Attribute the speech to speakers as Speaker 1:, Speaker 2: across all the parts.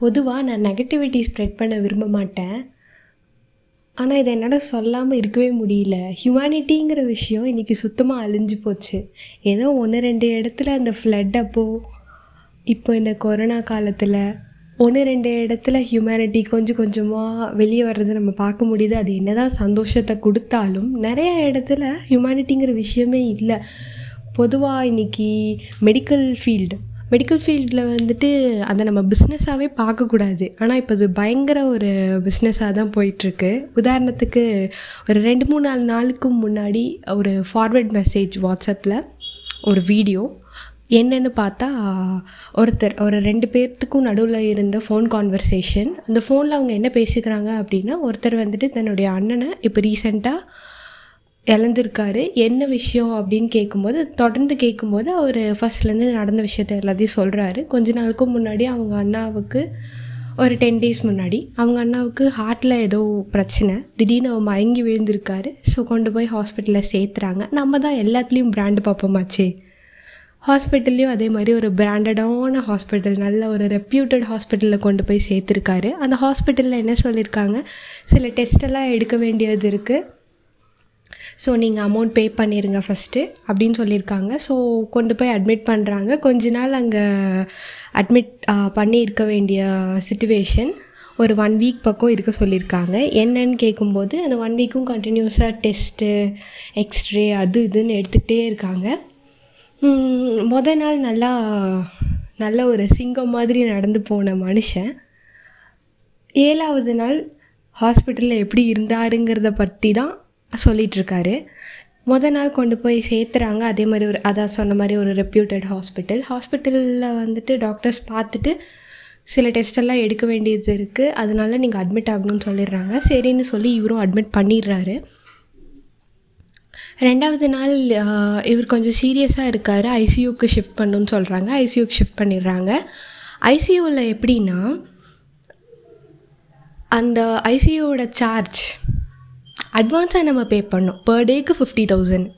Speaker 1: பொதுவாக நான் negativity spread பண்ண விரும்ப மாட்டேன். ஆனால் இதை என்னால் சொல்லாமல் இருக்கவே முடியல. ஹியூமனிட்டிங்கிற விஷயம் இன்றைக்கி சுத்தமாக அழிஞ்சு போச்சு. ஏதோ ஒன்று ரெண்டு இடத்துல அந்த ஃப்ளட் அப்போது இப்போ இந்த கொரோனா காலத்தில் ஒன்று ரெண்டு இடத்துல ஹியூமனிட்டி கொஞ்சம் கொஞ்சமாக வெளியே வர்றதை நம்ம பார்க்க முடியுது. அது என்ன தான் சந்தோஷத்தை கொடுத்தாலும் நிறையா இடத்துல ஹியூமனிட்டிங்கிற விஷயமே இல்லை. பொதுவாக இன்றைக்கி மெடிக்கல் ஃபீல்டு மெடிக்கல் ஃபீல்டில் வந்துட்டு அதை நம்ம பிஸ்னஸாகவே பார்க்கக்கூடாது. ஆனால் இப்போ அது பயங்கர ஒரு பிஸ்னஸாக தான் போயிட்டுருக்கு. உதாரணத்துக்கு ஒரு ரெண்டு மூணு நாலு நாளுக்கு முன்னாடி ஒரு ஃபார்வர்ட் மெசேஜ் வாட்ஸ்அப்பில் ஒரு வீடியோ என்னன்னு பார்த்தா ஒருத்தர் ஒரு ரெண்டு பேர்த்துக்கும் நடுவில் இருந்த ஃபோன் கான்வர்சேஷன் அந்த ஃபோனில் அவங்க என்ன பேசிக்கிறாங்க அப்படின்னா ஒருத்தர் வந்துட்டு தன்னுடைய அண்ணனை இப்போ ரீசெண்டாக இழந்திருக்காரு. என்ன விஷயம் அப்படின்னு கேட்கும்போது தொடர்ந்து கேட்கும்போது அவர் ஃபஸ்ட்லேருந்து நடந்த விஷயத்த எல்லாத்தையும் சொல்கிறாரு கொஞ்ச நாளுக்கு முன்னாடி அவங்க அண்ணாவுக்கு ஒரு டென் டேஸ் முன்னாடி அவங்க அண்ணாவுக்கு ஹார்ட்டில் ஏதோ பிரச்சனை. திடீர்னு அவன் மயங்கி விழுந்திருக்காரு. ஸோ கொண்டு போய் ஹாஸ்பிட்டலில் சேர்த்துறாங்க. நம்ம தான் எல்லாத்துலேயும் பிராண்டு பார்ப்போமாச்சே. ஹாஸ்பிட்டல்லையும் அதே மாதிரி ஒரு பிராண்டடான ஹாஸ்பிட்டல் நல்ல ஒரு ரெப்யூட்டட் ஹாஸ்பிட்டலில் கொண்டு போய் சேர்த்துருக்காரு. அந்த ஹாஸ்பிட்டலில் என்ன சொல்லியிருக்காங்க சில டெஸ்ட்டெல்லாம் எடுக்க வேண்டியது இருக்குது ஸோ நீங்கள் அமௌண்ட் பே பண்ணிடுங்க ஃபஸ்ட்டு அப்படின்னு சொல்லியிருக்காங்க. ஸோ கொண்டு போய் அட்மிட் பண்ணுறாங்க கொஞ்ச நாள் அங்கே அட்மிட் பண்ணியிருக்க வேண்டிய சுச்சுவேஷன் ஒரு ஒன் வீக் பக்கம் இருக்க சொல்லியிருக்காங்க. என்னன்னு கேட்கும்போது அந்த ஒன் வீக்கும் கண்டினியூஸாக டெஸ்ட்டு எக்ஸ்ரே அது இதுன்னு எடுத்துக்கிட்டே இருக்காங்க. மொதல் நாள் நல்லா நல்ல ஒரு சிங்கம் மாதிரி நடந்து போன மனுஷன். ஏழாவது நாள் ஹாஸ்பிட்டலில் எப்படி இருந்தாருங்கிறத பற்றி தான் சொல்லிகிட்ருக்காரு மொதல் நாள் கொண்டு போய் சேர்த்துறாங்க. அதே மாதிரி ஒரு அதான் சொன்ன மாதிரி ஒரு ரெப்யூட்டட் ஹாஸ்பிட்டல் ஹாஸ்பிட்டலில் வந்துட்டு டாக்டர்ஸ் பார்த்துட்டு சில டெஸ்டெல்லாம் எடுக்க வேண்டியது இருக்குது அதனால நீங்கள் அட்மிட் ஆகணும்னு சொல்லிடுறாங்க. சரின்னு சொல்லி இவரும் அட்மிட் பண்ணிடுறாரு. ரெண்டாவது நாள் இவர் கொஞ்சம் சீரியஸாக இருக்கார். ஐசியூக்கு ஷிஃப்ட் பண்ணணுன்னு சொல்கிறாங்க ஐசியூக்கு ஷிஃப்ட் பண்ணிடுறாங்க. ஐசியூவில் எப்படின்னா அந்த ஐசியூவோட சார்ஜ் அட்வான்ஸாக நம்ம பே பண்ணோம் பர் டேக்கு ஃபிஃப்டி தௌசண்ட்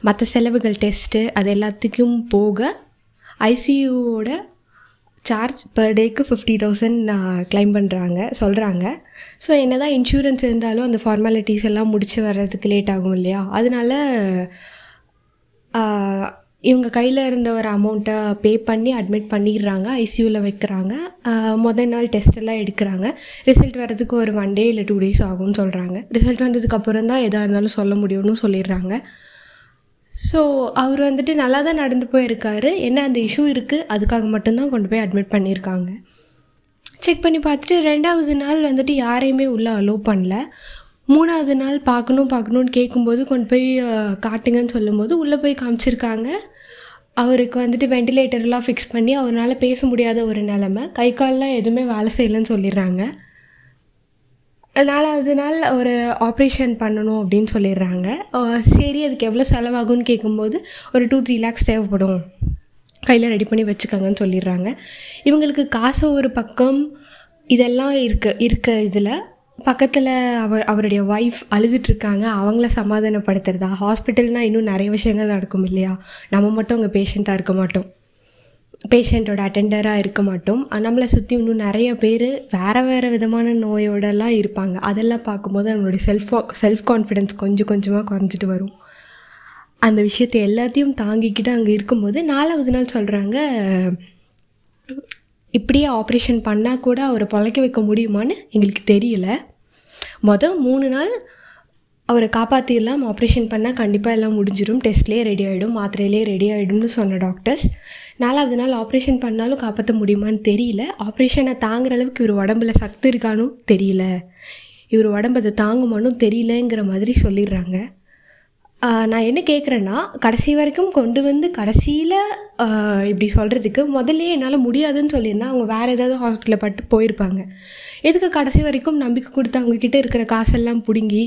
Speaker 1: மற்ற செலவுகள் டெஸ்ட்டு அது எல்லாத்துக்கும் போக ஐசியூவோட சார்ஜ் பர் டேக்கு ஃபிஃப்டி தௌசண்ட் கிளைம் பண்ணுறாங்க சொல்கிறாங்க ஸோ என்ன தான் இன்சூரன்ஸ் இருந்தாலும் அந்த ஃபார்மாலிட்டிஸ் எல்லாம் முடிச்சு வர்றதுக்கு லேட் ஆகும் இல்லையா? அதனால இவங்க கையில் இருந்த ஒரு அமௌண்ட்டை பே பண்ணி அட்மிட் பண்ணிடுறாங்க ஐசியூவில் வைக்கிறாங்க. மொதல் நாள் டெஸ்ட்டெல்லாம் எடுக்கிறாங்க. ரிசல்ட் வர்றதுக்கு ஒரு ஒன் டே இல்லை டூ டேஸ் ஆகும்னு சொல்கிறாங்க ரிசல்ட் வந்ததுக்கப்புறம் தான் எதாக இருந்தாலும் சொல்ல முடியும்னு சொல்லிடுறாங்க. ஸோ அவர் வந்துட்டு நல்லா தான் நடந்து போயிருக்காரு. என்ன அந்த இஷ்யூ இருக்குது அதுக்காக மட்டும்தான் கொண்டு போய் அட்மிட் பண்ணியிருக்காங்க. செக் பண்ணி பார்த்துட்டு ரெண்டாவது நாள் வந்துட்டு யாரையுமே உள்ளே அலோவ் பண்ணல. மூணாவது நாள் பார்க்கணும் பார்க்கணுன்னு கேட்கும்போது கொண்டு போய் காட்டுங்கன்னு சொல்லும்போது உள்ளே போய் காமிச்சிருக்காங்க. அவருக்கு வந்துட்டு வெண்டிலேட்டர்லாம் ஃபிக்ஸ் பண்ணி அவரால் பேச முடியாத ஒரு நிலமை. கை கால்லாம் எதுவுமே வேலை செய்யலைன்னு சொல்லிடுறாங்க. நாலாவது நாள் ஒரு ஆப்ரேஷன் பண்ணணும் அப்படின்னு சொல்லிடுறாங்க. சரி அதுக்கு எவ்வளோ செலவாகும்னு கேட்கும்போது ஒரு டூ த்ரீ லேக்ஸ் தேவைப்படும். கையில் ரெடி பண்ணி வச்சுக்கோங்கன்னு சொல்லிடுறாங்க. இவங்களுக்கு காசு ஒரு பக்கம் இதெல்லாம் இருக்க இருக்க இதில். பக்கத்தில் அவர் அவருடைய ஒய்ஃப் அழுதுகிட்ருக்காங்க அவங்கள சமாதானப்படுத்துறதா? ஹாஸ்பிட்டல்னால் இன்னும் நிறைய விஷயங்கள் நடக்கும் இல்லையா? நம்ம மட்டும் அங்கே பேஷண்ட்டாக இருக்க மாட்டோம். பேஷண்ட்டோட அட்டெண்டராக இருக்க மாட்டோம். நம்மளை சுற்றி இன்னும் நிறைய பேர் வேறு வேறு விதமான நோயோடலாம் இருப்பாங்க. அதெல்லாம் பார்க்கும்போது நம்மளுடைய செல்ஃப் செல்ஃப் கான்ஃபிடென்ஸ் கொஞ்சம் கொஞ்சமாக குறைஞ்சிட்டு வரும். அந்த விஷயத்தை எல்லாத்தையும் தாங்கிக்கிட்டு அங்கே இருக்கும்போது நாலாவது நாள் சொல்கிறாங்க இப்படியே ஆப்ரேஷன் பண்ணால் கூட அவரை பொழைக்க வைக்க முடியுமான்னு எங்களுக்கு தெரியல. மொதல் மூணு நாள் அவரை காப்பாற்றிடலாம் ஆப்ரேஷன் பண்ணால் கண்டிப்பாக எல்லாம் முடிஞ்சிடும் டெஸ்ட்லேயே ரெடி ஆகிடும் மாத்திரையிலே ரெடி ஆகிடும்னு சொன்ன டாக்டர்ஸ் நாலாவது நாள் ஆப்ரேஷன் பண்ணாலும் காப்பாற்ற முடியுமான்னு தெரியல. ஆப்ரேஷனை தாங்குற அளவுக்கு இவர் உடம்புல சக்தி இருக்கானும் தெரியல. இவர் உடம்பு அதை தாங்குமானும் தெரியலங்கிற மாதிரி சொல்லிடுறாங்க. நான் என்ன கேட்குறேன்னா கடைசி வரைக்கும் கொண்டு வந்து கடைசியில் இப்படி சொல்கிறதுக்கு முதல்ல என்னால் முடியாதுன்னு சொல்லியிருந்தா அவங்க வேறு ஏதாவது ஹாஸ்பிட்டலில் பட்டு போயிருப்பாங்க. எதுக்கு கடைசி வரைக்கும் நம்பிக்கை கொடுத்து அவங்கக்கிட்ட இருக்கிற காசெல்லாம் பிடுங்கி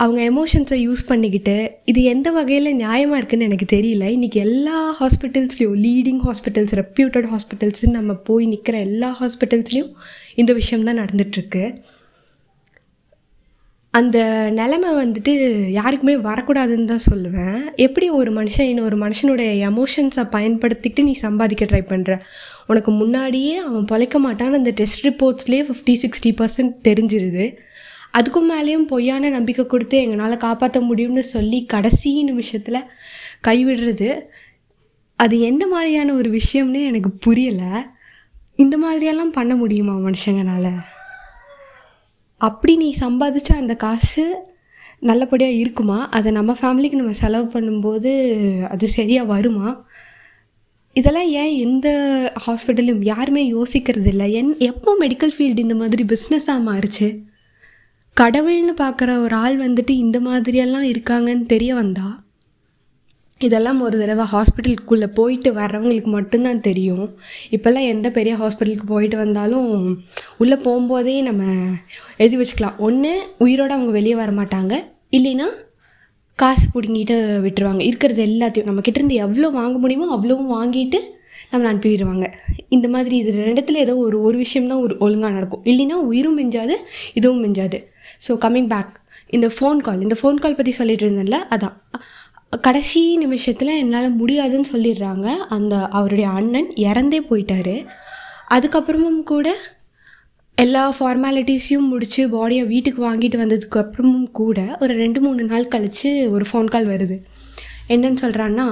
Speaker 1: அவங்க எமோஷன்ஸை யூஸ் பண்ணிக்கிட்டு இது எந்த வகையில் நியாயமாக இருக்குதுன்னு எனக்கு தெரியல. இன்றைக்கி எல்லா ஹாஸ்பிட்டல்ஸ்லேயும் லீடிங் ஹாஸ்பிட்டல்ஸ் ரெப்யூட்டட் ஹாஸ்பிட்டல்ஸ்ன்னு நம்ம போய் நிற்கிற எல்லா ஹாஸ்பிட்டல்ஸ்லேயும் இந்த விஷயம் தான் நடந்துகிட்ருக்கு அந்த நிலமை வந்துட்டு யாருக்குமே வரக்கூடாதுன்னு தான் சொல்லுவேன். எப்படி ஒரு மனுஷன் இன்னொரு மனுஷனுடைய எமோஷன்ஸை பயன்படுத்திக்கிட்டு நீ சம்பாதிக்க ட்ரை பண்ணுற உனக்கு முன்னாடியே அவன் பொழைக்க மாட்டான்னு அந்த டெஸ்ட் ரிப்போர்ட்ஸ்லேயே ஃபிஃப்டி சிக்ஸ்டி பர்சன்ட் தெரிஞ்சிருது. அதுக்கும் மேலேயும் பொய்யான நம்பிக்கை கொடுத்து எங்களால் காப்பாற்ற முடியும்னு சொல்லி கடைசி நிமிஷத்தில் கைவிடுறது. அது எந்த மாதிரியான ஒரு விஷயம்னு எனக்கு புரியலை. இந்த மாதிரியெல்லாம் பண்ண முடியுமா மனுஷங்கனால? அப்படி நீ சம்பாதிச்ச அந்த காசு நல்லபடியாக இருக்குமா? அதை நம்ம ஃபேமிலிக்கு நம்ம செலவு பண்ணும்போது அது சரியாக வருமா? இதெல்லாம் ஏன் எந்த ஹாஸ்பிட்டலும் யாருமே யோசிக்கிறது இல்லை என் எப்போ மெடிக்கல் ஃபீல்டு இந்த மாதிரி பிஸ்னஸாக மாறுச்சு? கடவுள்னு பார்க்குற ஒரு ஆள் வந்துட்டு இந்த மாதிரியெல்லாம் இருக்காங்கன்னு தெரிய வந்தால் இதெல்லாம் ஒரு தடவை ஹாஸ்பிட்டலுக்குள்ளே போயிட்டு வர்றவங்களுக்கு மட்டும்தான் தெரியும். இப்போல்லாம் எந்த பெரிய ஹாஸ்பிட்டலுக்கு போயிட்டு வந்தாலும் உள்ளே போகும்போதே நம்ம எழுதி வச்சுக்கலாம். ஒன்று உயிரோடு அவங்க வெளியே வர மாட்டாங்க. இல்லைன்னா காசு பிடுங்கிட்டு விட்டுருவாங்க. இருக்கிறது எல்லாத்தையும் நம்மக்கிட்டேருந்து எவ்வளோ வாங்க முடியுமோ அவ்வளோவும் வாங்கிட்டு நம்மளை அனுப்பிவிடுவாங்க இந்த மாதிரி இது ரெண்டத்தில் ஏதோ ஒரு ஒரு விஷயம்தான் ஒரு ஒழுங்காக நடக்கும். இல்லைன்னா உயிரும் மிஞ்சாது இதுவும் மிஞ்சாது. ஸோ கம்மிங் பேக் இந்த ஃபோன் கால் இந்த ஃபோன் கால் பற்றி சொல்லிட்டு இருந்தேன்ல அதான். கடைசி நிமிஷத்தில் என்னால் முடியாதுன்னு சொல்லிடுறாங்க. அந்த அவருடைய அண்ணன் இறந்தே போயிட்டாரு. அதுக்கப்புறமும் கூட எல்லா ஃபார்மாலிட்டிஸையும் முடித்து பாடியை வீட்டுக்கு வாங்கிட்டு வந்ததுக்கு அப்புறமும் கூட ஒரு ரெண்டு மூணு நாள் கழித்து ஒரு ஃபோன் கால் வருது. என்னன்னு சொல்கிறான்னா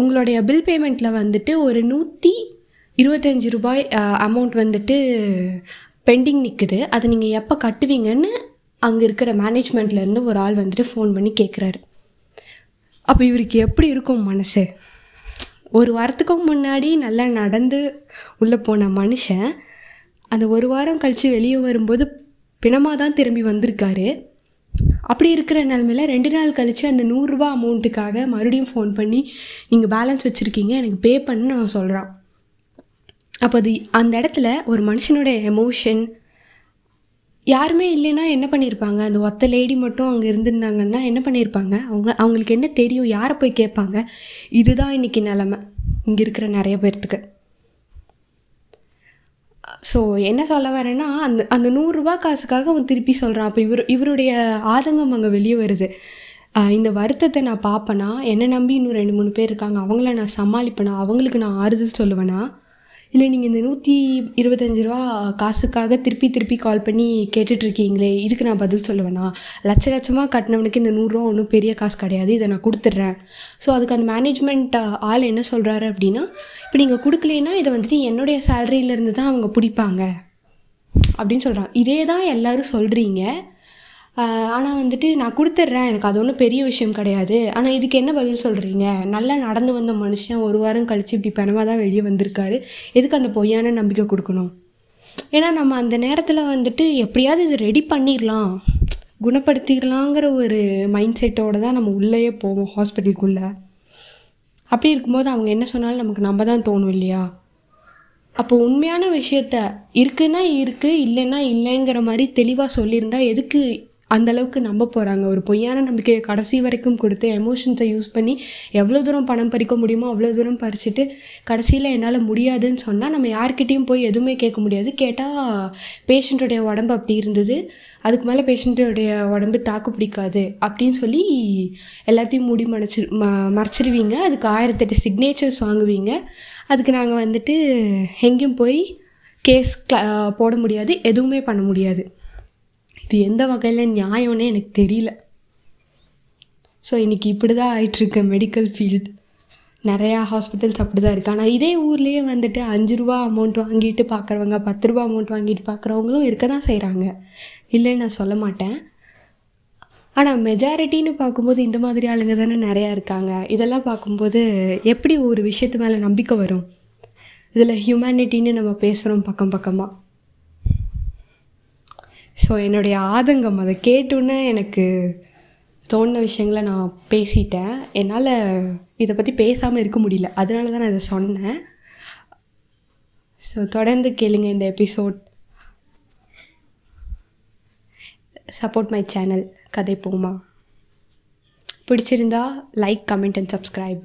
Speaker 1: உங்களுடைய பில் பேமெண்ட்டில் வந்துட்டு ஒரு நூற்றி இருபத்தஞ்சி ரூபாய் அமௌண்ட் வந்துட்டு பெண்டிங் நிற்குது அதை நீங்கள் எப்போ கட்டுவீங்கன்னு அங்கே இருக்கிற மேனேஜ்மெண்ட்லேருந்து ஒரு ஆள் வந்துட்டு ஃபோன் பண்ணி கேட்குறாரு அப்போ இவருக்கு எப்படி இருக்கும் மனசு? ஒரு வாரத்துக்கும் முன்னாடி நல்லா நடந்து உள்ளே போன மனுஷன் அந்த ஒரு வாரம் கழித்து வெளியே வரும்போது பிணமாக தான் திரும்பி வந்திருக்காரு. அப்படி இருக்கிற நிலமையில் ரெண்டு நாள் கழித்து அந்த நூறுரூவா அமௌண்ட்டுக்காக மறுபடியும் ஃபோன் பண்ணி நீங்கள் பேலன்ஸ் வச்சுருக்கீங்க எனக்கு பே பண்ணு நான் சொல்கிறான் அப்போ அது அந்த இடத்துல ஒரு மனுஷனுடைய எமோஷன் யாருமே இல்லைன்னா என்ன பண்ணியிருப்பாங்க அந்த ஒத்த லேடி மட்டும் அங்கே இருந்திருந்தாங்கன்னா என்ன பண்ணியிருப்பாங்க அவங்க அவங்களுக்கு என்ன தெரியும்? யாரை போய் கேட்பாங்க? இதுதான் இன்றைக்கி நிலமை. இங்கே இருக்கிற நிறைய பேர்த்துக்கு. ஸோ என்ன சொல்ல வரேன்னா அந்த அந்த நூறுரூபா காசுக்காக அவன் திருப்பி சொல்கிறான் அப்போ இவர் இவருடைய ஆதங்கம் அங்கே வெளியே வருது. இந்த வருத்தத்தை நான் பார்ப்பேனா? என்னை நம்பி இன்னும் ரெண்டு மூணு பேர் இருக்காங்க. அவங்கள நான் சமாளிப்பேனா? அவங்களுக்கு நான் ஆறுதல் சொல்லுவேனா? இல்லை நீங்கள் இந்த நூற்றி இருபத்தஞ்சி ரூபா காசுக்காக திருப்பி திருப்பி கால் பண்ணி கேட்டுட்ருக்கீங்களே இதுக்கு நான் பதில் சொல்லுவேண்ணா லட்ச லட்சமாக கட்டினவனுக்கு இந்த நூறுரூவா ஒன்றும் பெரிய காசு கிடையாது இதை நான் கொடுத்துட்றேன். ஸோ அதுக்கு அந்த மேனேஜ்மெண்ட் ஆள் என்ன சொல்கிறாரு அப்படின்னா இப்போ நீங்கள் கொடுக்கலன்னா இதை வந்துட்டு என்னுடைய சேலரியிலேருந்து தான் அவங்க பிடிப்பாங்க. அப்படின்னு சொல்கிறாங்க இதே தான் எல்லோரும் சொல்கிறீங்க ஆனால் வந்துட்டு நான் கொடுத்துட்றேன். எனக்கு அது ஒன்றும் பெரிய விஷயம் கிடையாது. ஆனால் இதுக்கு என்ன பதில் சொல்கிறீங்க நல்லா நடந்து வந்த மனுஷன் ஒரு வாரம் கழித்து இப்படி பணமாக தான் வெளியே வந்திருக்காரு. எதுக்கு அந்த பொய்யான நம்பிக்கை கொடுக்கணும்? ஏன்னா நம்ம அந்த நேரத்தில் வந்துட்டு எப்படியாவது இது ரெடி பண்ணிடலாம் குணப்படுத்திடலாங்கிற ஒரு மைண்ட் செட்டோடு தான் நம்ம உள்ளேயே போவோம் ஹாஸ்பிட்டலுக்குள்ளே அப்படி இருக்கும்போது அவங்க என்ன சொன்னாலும் நமக்கு நம்ம தான் தோணும் இல்லையா? அப்போ உண்மையான விஷயத்த இருக்குன்னா இருக்குது இல்லைன்னா இல்லைங்கிற மாதிரி தெளிவாக சொல்லியிருந்தா எதுக்கு அந்தளவுக்கு நம்ப போகிறாங்க ஒரு பொய்யான நம்பிக்கையை கடைசி வரைக்கும் கொடுத்து எமோஷன்ஸை யூஸ் பண்ணி எவ்வளோ தூரம் பணம் பறிக்க முடியுமோ அவ்வளோ தூரம் பறிச்சுட்டு கடைசியில் என்னால் முடியாதுன்னு சொன்னால் நம்ம யார்கிட்டேயும் போய் எதுவுமே கேட்க முடியாது. கேட்டால் பேஷண்ட்டுடைய உடம்பு அப்படி இருந்தது. அதுக்கு மேலே பேஷண்ட்டுடைய உடம்பு தாக்கு பிடிக்காது அப்படின்னு சொல்லி எல்லாத்தையும் மூடி மறைச்சி ம மறைச்சிருவீங்க. அதுக்கு ஆயிரத்தெட்டு சிக்னேச்சர்ஸ் வாங்குவீங்க. அதுக்கு நாங்கள் வந்துட்டு எங்கேயும் போய் கேஸ் போட முடியாது. எதுவுமே பண்ண முடியாது. இது எந்த வகையில் நியாயம்னே எனக்கு தெரியல. ஸோ இன்றைக்கி இப்படி தான் ஆயிட்டுருக்கு மெடிக்கல் ஃபீல்டு நிறையா ஹாஸ்பிட்டல்ஸ் அப்படி தான் இருக்குது ஆனால் இதே ஊர்லேயே வந்துட்டு அஞ்சு ரூபா அமௌண்ட் வாங்கிட்டு பார்க்குறவங்க பத்து ரூபா அமௌண்ட் வாங்கிட்டு பார்க்குறவங்களும் இருக்க தான் செய்கிறாங்க இல்லைன்னு நான் சொல்ல மாட்டேன். ஆனால் மெஜாரிட்டின்னு பார்க்கும்போது இந்த மாதிரி ஆளுங்க தானே நிறையா இருக்காங்க. இதெல்லாம் பார்க்கும்போது எப்படி ஒரு விஷயத்து மேலே நம்பிக்கை வரும்? இதில் ஹியூமனிட்டின்னு நம்ம பேசுகிறோம் பக்கம் பக்கமாக ஸோ என்னுடைய ஆதங்கம் அதை கேட்டோன்னே எனக்கு தோணின விஷயங்களை நான் பேசிட்டேன். என்னால் இதை பற்றி பேசாமல் இருக்க முடியல. அதனால தான் நான் இதை சொன்னேன். ஸோ தொடர்ந்து கேளுங்க இந்த எபிசோட் சப்போர்ட் மை சேனல் கதை போமா. பிடிச்சிருந்தா லைக் கமெண்ட் அண்ட் சப்ஸ்கிரைப்